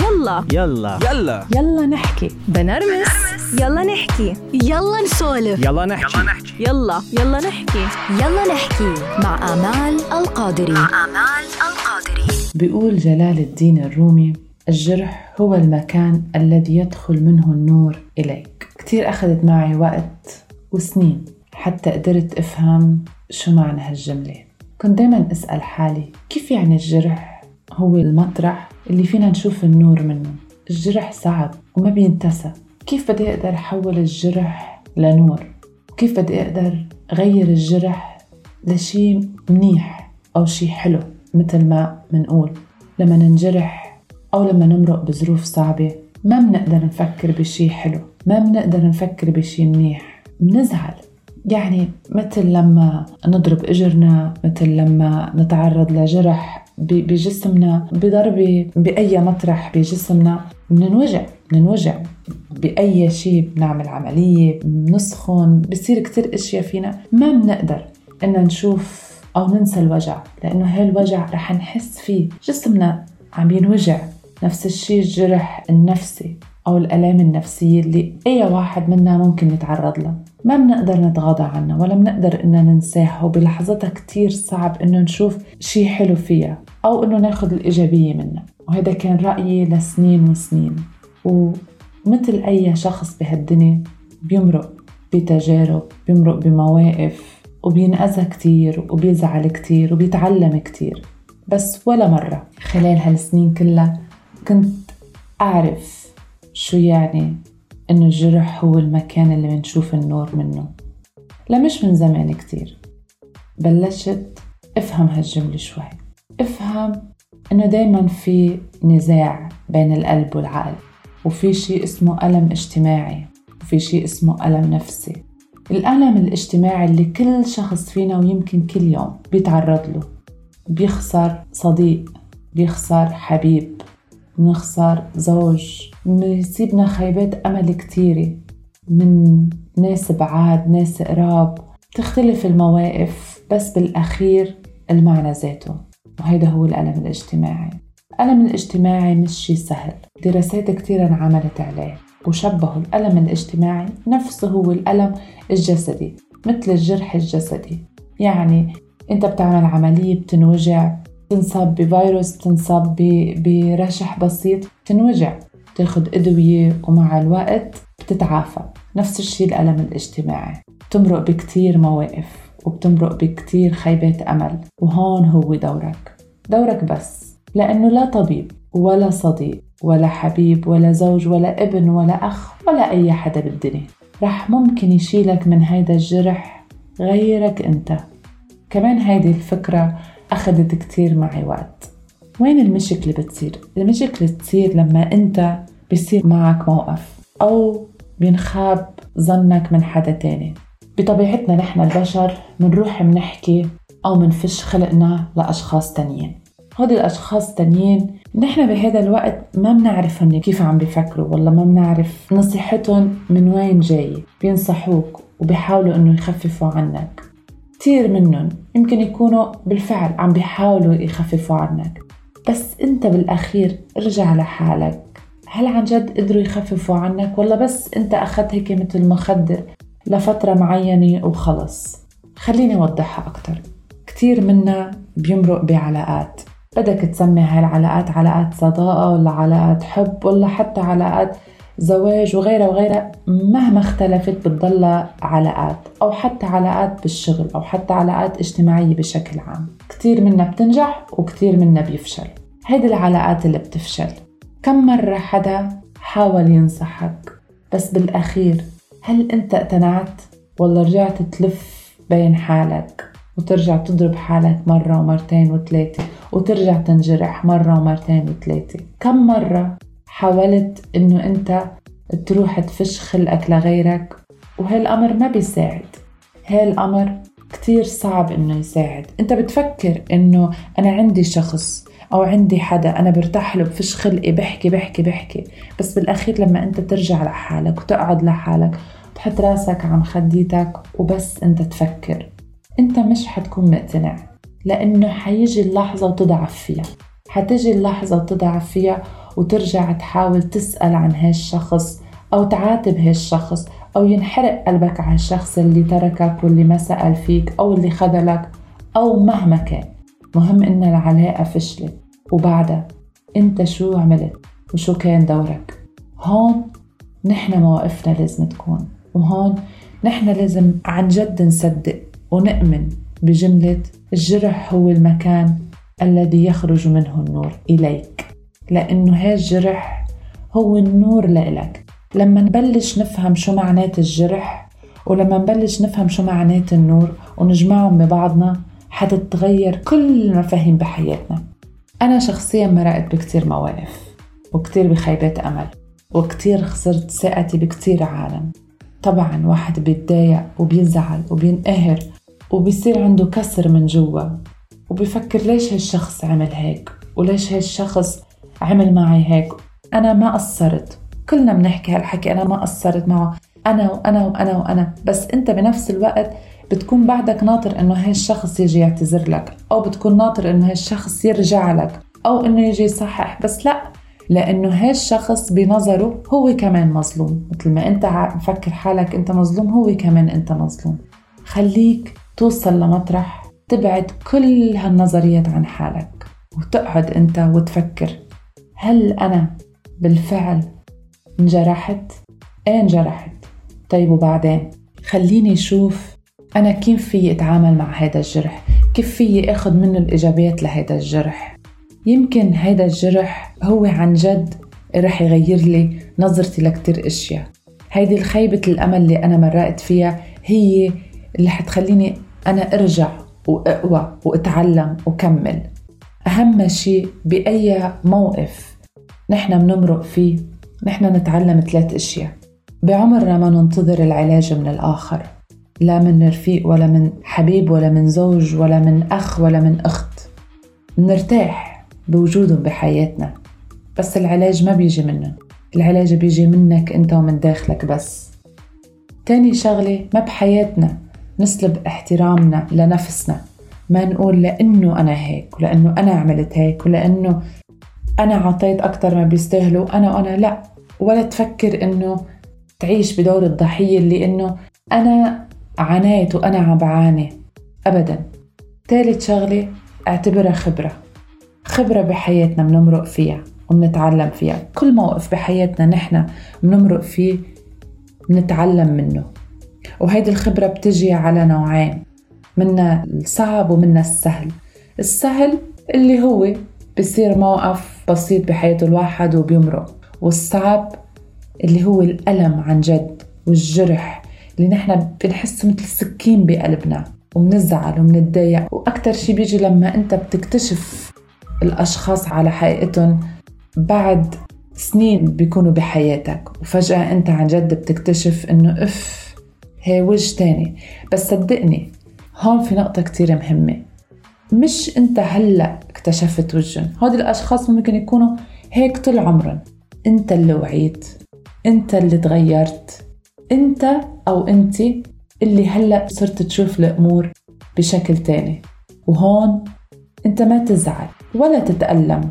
يلا. يلا. يلا. يلا نحكي. بنرمس. يلا نحكي. يلا نسولف. يلا نحكي. يلا يلا نحكي. يلا نحكي. مع آمال القادري. مع آمال القادري. بيقول جلال الدين الرومي الجرح هو المكان الذي يدخل منه النور إليك. كتير أخذت معي وقت وسنين حتى قدرت أفهم شو معنى هالجملة. كنت دايما أسأل حالي كيف يعني الجرح هو المطرح اللي فينا نشوف النور منه. الجرح صعب وما بينتسى. كيف بدي أقدر أحول الجرح لنور؟ كيف بدي أقدر أغير الجرح لشي منيح أو شي حلو مثل ما منقول؟ لما ننجرح أو لما نمرق بظروف صعبة ما بنقدر نفكر بشي حلو ما بنقدر نفكر بشي منيح. بنزعل يعني مثل لما نضرب إجرنا مثل لما نتعرض لجرح بجسمنا بضربة بأي مطرح بجسمنا بننوجع بننوجع بأي شيء بنعمل عملية بنسخن بصير كتير أشياء فينا ما بنقدر إن نشوف أو ننسى الوجع لأنه هاي الوجع رح نحس فيه. جسمنا عم ينوجع نفس الشيء الجرح النفسي أو الآلام النفسية اللي أي واحد منا ممكن يتعرض لها ما بنقدر نتغاضى عنها ولا بنقدر إننا ننساها وبلحظتها كتير صعب إنه نشوف شيء حلو فيها أو إنه ناخد الإيجابية منها. وهذا كان رأيي لسنين وسنين. ومثل أي شخص بهالدنيا بيمرق بتجارب بيمرق بمواقف وبينأذى كتير وبيزعل كتير وبيتعلم كتير. بس ولا مرة خلال هالسنين كلها كنت أعرف شو يعني إنه الجرح هو المكان اللي بنشوف النور منه. لا مش من زمان كتير. بلشت أفهم هالجملة شوي. أفهم إنه دايما في نزاع بين القلب والعقل وفي شيء اسمه ألم اجتماعي وفي شيء اسمه ألم نفسي. الألم الاجتماعي اللي كل شخص فينا ويمكن كل يوم بيتعرض له. بيخسر صديق بيخسر حبيب. بنخسر زوج. بيصيبنا خيبات أمل كتيرة. من ناس بعاد ناس قراب. تختلف المواقف بس بالأخير المعنى ذاته. وهيدا هو الألم الاجتماعي. الألم الاجتماعي مش شي سهل. دراسات كتير انعملت عليه. وشبهوا الألم الاجتماعي نفسه هو الألم الجسدي مثل الجرح الجسدي. يعني أنت بتعمل عملية بتنوجع بتنصاب بفيروس بتنصاب ب- برشح بسيط بتنوجع بتاخد أدوية ومع الوقت بتتعافى. نفس الشيء الألم الاجتماعي. بتمرق بكتير مواقف وبتمرق بكتير خيبات أمل وهون هو دورك. دورك بس لأنه لا طبيب ولا صديق ولا حبيب ولا زوج ولا ابن ولا أخ ولا أي حدا بالدنيا. رح ممكن يشيلك من هيدا الجرح غيرك أنت. كمان هيدي الفكرة أخذت كتير معي وقت. وين المشكلة بتصير؟ المشكلة تصير لما أنت بيصير معك موقف أو بينخاب ظنك من حدا تاني. بطبيعتنا نحن البشر منروح منحكي أو منفش خلقنا لأشخاص تانيين. هودي الأشخاص تانيين نحن بهذا الوقت ما بنعرف هن كيف عم بيفكروا والله ما بنعرف نصيحتهم من وين جاي. بينصحوك وبيحاولوا إنه يخففوا عنك. كتير منهم يمكن يكونوا بالفعل عم بيحاولوا يخففوا عنك. بس انت بالأخير ارجع لحالك. هل عن جد قدروا يخففوا عنك ولا بس انت أخذت هيك مثل مخدر لفترة معينة وخلص؟ خليني أوضحها أكتر. كتير منا بيمرق بعلاقات. بدك تسمي هاي العلاقات علاقات صداقة ولا علاقات حب ولا حتى علاقات زواج وغيرها وغيرها مهما اختلفت بتضلها علاقات أو حتى علاقات بالشغل أو حتى علاقات اجتماعية بشكل عام. كتير منا بتنجح وكتير منا بيفشل. هيدي العلاقات اللي بتفشل. كم مرة حدا حاول ينصحك بس بالأخير هل أنت اقتنعت ولا رجعت تلف بين حالك وترجع تضرب حالك مرة ومرتين وثلاثة وترجع تنجرح مرة ومرتين وثلاثة كم مرة حاولت إنه أنت تروح تفش خلقك لغيرك وهالأمر ما بيساعد. هالأمر كتير صعب إنه يساعد. أنت بتفكر إنه أنا عندي شخص أو عندي حدا أنا برتاح له بفش خلقي بحكي بحكي بحكي بس بالأخير لما أنت ترجع لحالك وتقعد لحالك تحط راسك عن خديتك وبس أنت تفكر أنت مش حتكون مقتنع لأنه حيجي اللحظة وتضعف فيها. حتجي اللحظة وتضعف فيها وترجع تحاول تسأل عن هالشخص أو تعاتب هالشخص أو ينحرق قلبك على الشخص اللي تركك واللي ما سأل فيك أو اللي خذلك أو مهما كان. مهم إن العلاقة فشلت وبعدها أنت شو عملت وشو كان دورك؟ هون نحن مواقفنا لازم تكون وهون نحن لازم عن جد نصدق ونؤمن بجملة الجرح هو المكان الذي يخرج منه النور إليك. لأنه هذا الجرح هو النور لإلك. لما نبلش نفهم شو معنات الجرح ولما نبلش نفهم شو معنات النور ونجمعهم ببعضنا حتتغير كل المفاهيم بحياتنا. أنا شخصيا مرقت بكتير مواقف وكتير بخيبات أمل وكتير خسرت ثقتي بكتير عالم. طبعا واحد بيتضايق وبيزعل وبينقهر وبيصير عنده كسر من جوا وبيفكر ليش هالشخص عمل هيك؟ وليش هالشخص عمل معي هيك. أنا ما قصرت. كلنا بنحكي هالحكي أنا ما قصرت معه. أنا وأنا وأنا وأنا. بس أنت بنفس الوقت بتكون بعدك ناطر إنه هالشخص يجي يعتذر لك أو بتكون ناطر إنه هالشخص يرجع لك أو إنه يجي يصحح. بس لا لأنه هالشخص بنظره هو كمان مظلوم. مثل ما أنت مفكر حالك أنت مظلوم هو كمان أنت مظلوم. خليك توصل لمطرح تبعد كل هالنظريات عن حالك وتقعد أنت وتفكر. هل أنا بالفعل انجرحت؟ إيه انجرحت؟ طيب وبعدين؟ خليني أشوف أنا كيف في أتعامل مع هذا الجرح؟ كيف في أخذ منه الإيجابيات لهذا الجرح؟ يمكن هذا الجرح هو عن جد رح يغير لي نظرتي لكتير أشياء. هيدي الخيبة الأمل اللي أنا مرقت فيها هي اللي حتخليني أنا أرجع وأقوى وأتعلم وكمل. أهم شيء بأي موقف نحن بنمرق فيه. نحن نتعلم ثلاث أشياء. بعمرنا ما ننتظر العلاج من الآخر. لا من رفيق ولا من حبيب ولا من زوج ولا من أخ ولا من أخت. نرتاح بوجودهم بحياتنا. بس العلاج ما بيجي منهم العلاج بيجي منك أنت ومن داخلك بس. تاني شغلة ما بحياتنا. نسلب احترامنا لنفسنا. ما نقول لأنه أنا هيك ولأنه أنا عملت هيك ولأنه أنا عطيت أكتر ما بيستاهلوا أنا وأنا لا. ولا تفكر إنه تعيش بدور الضحية اللي إنه أنا عانيت وأنا عم بعاني. أبدا. ثالث شغلة أعتبرها خبرة. خبرة بحياتنا بنمرق فيها وبنتعلم فيها. كل موقف بحياتنا نحن بنمرق فيه بنتعلم منه. وهيدي الخبرة بتجي على نوعين منا الصعب ومنا السهل. السهل اللي هو بصير موقف بسيط بحياة الواحد وبيمرق. والصعب اللي هو الألم عن جد والجرح اللي نحن بنحسه مثل سكين بقلبنا وبنزعل وبنتضايق. وأكتر شي بيجي لما أنت بتكتشف الأشخاص على حقيقتهم بعد سنين بيكونوا بحياتك وفجأة أنت عن جد بتكتشف إنه إف هي وجه تاني. بس صدقني هون في نقطة كتير مهمة. مش انت هلا اكتشفت وجهن. هودي الأشخاص ممكن يكونوا هيك طول عمرهم انت اللي وعيت. انت اللي تغيرت. انت أو انت اللي هلا صرت تشوف الأمور بشكل تاني. وهون انت ما تزعل ولا تتألم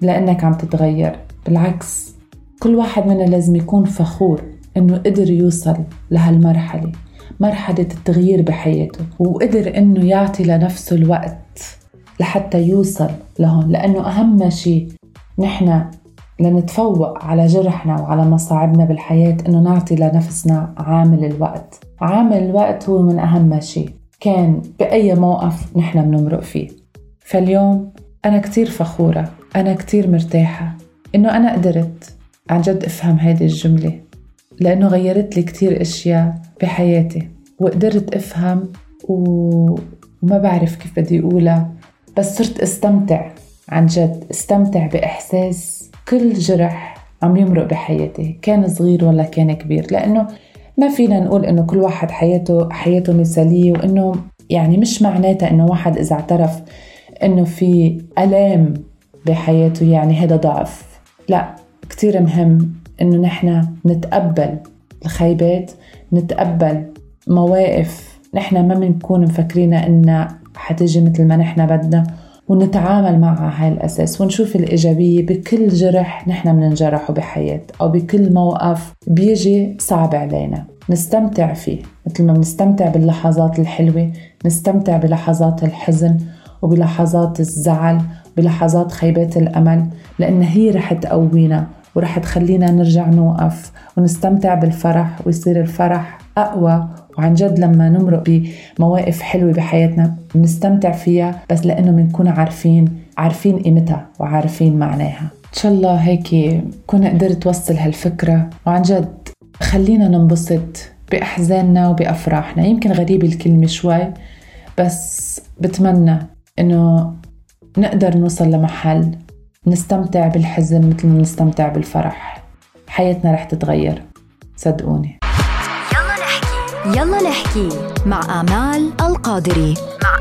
لأنك عم تتغير. بالعكس كل واحد منا لازم يكون فخور إنه قدر يوصل لهالمرحلة. مرحلة التغيير بحياته وقدر إنه يعطي لنفسه الوقت لحتى يوصل لهون لأنه أهم شيء نحن لنتفوق على جرحنا وعلى مصاعبنا بالحياة إنه نعطي لنفسنا عامل الوقت. عامل الوقت هو من أهم شيء كان بأي موقف نحن بنمرق فيه. فاليوم أنا كتير فخورة أنا كتير مرتاحة إنه أنا قدرت عن جد أفهم هيدي الجملة. لأنه غيرت لي كتير أشياء بحياتي وقدرت أفهم وما بعرف كيف بدي أقولها بس صرت أستمتع عن جد أستمتع بإحساس كل جرح عم يمرق بحياتي كان صغير ولا كان كبير لأنه ما فينا نقول إنه كل واحد حياته حياته مثالية وإنه يعني مش معناتها إنه واحد إذا اعترف إنه في ألام بحياته يعني هذا ضعف. لا كتير مهم إنه نحن نتقبل الخيبات نتقبل مواقف نحن ما بنكون مفكرينها إنها حتجي مثل ما نحن بدنا ونتعامل معها على الأساس ونشوف الإيجابية بكل جرح نحن بننجرحه بحياة أو بكل موقف بيجي صعب علينا. نستمتع فيه مثل ما بنستمتع باللحظات الحلوة نستمتع بلحظات الحزن وبلحظات الزعل بلحظات خيبات الأمل لأن هي رح تقوينا ورح تخلينا نرجع نوقف ونستمتع بالفرح ويصير الفرح أقوى. وعن جد لما نمرق بمواقف حلوة بحياتنا بنستمتع فيها بس لأنه بنكون عارفين عارفين قيمتها وعارفين معناها. إن شاء الله هيك كون قدرت وصل هالفكرة. وعن جد خلينا ننبسط بأحزاننا وبأفراحنا. يمكن غريبة الكلمة شوي بس بتمنى إنه نقدر نوصل لمحل نستمتع بالحزن مثل ما نستمتع بالفرح. حياتنا رح تتغير. صدقوني. يلا نحكي. يلا نحكي مع آمال القادري. مع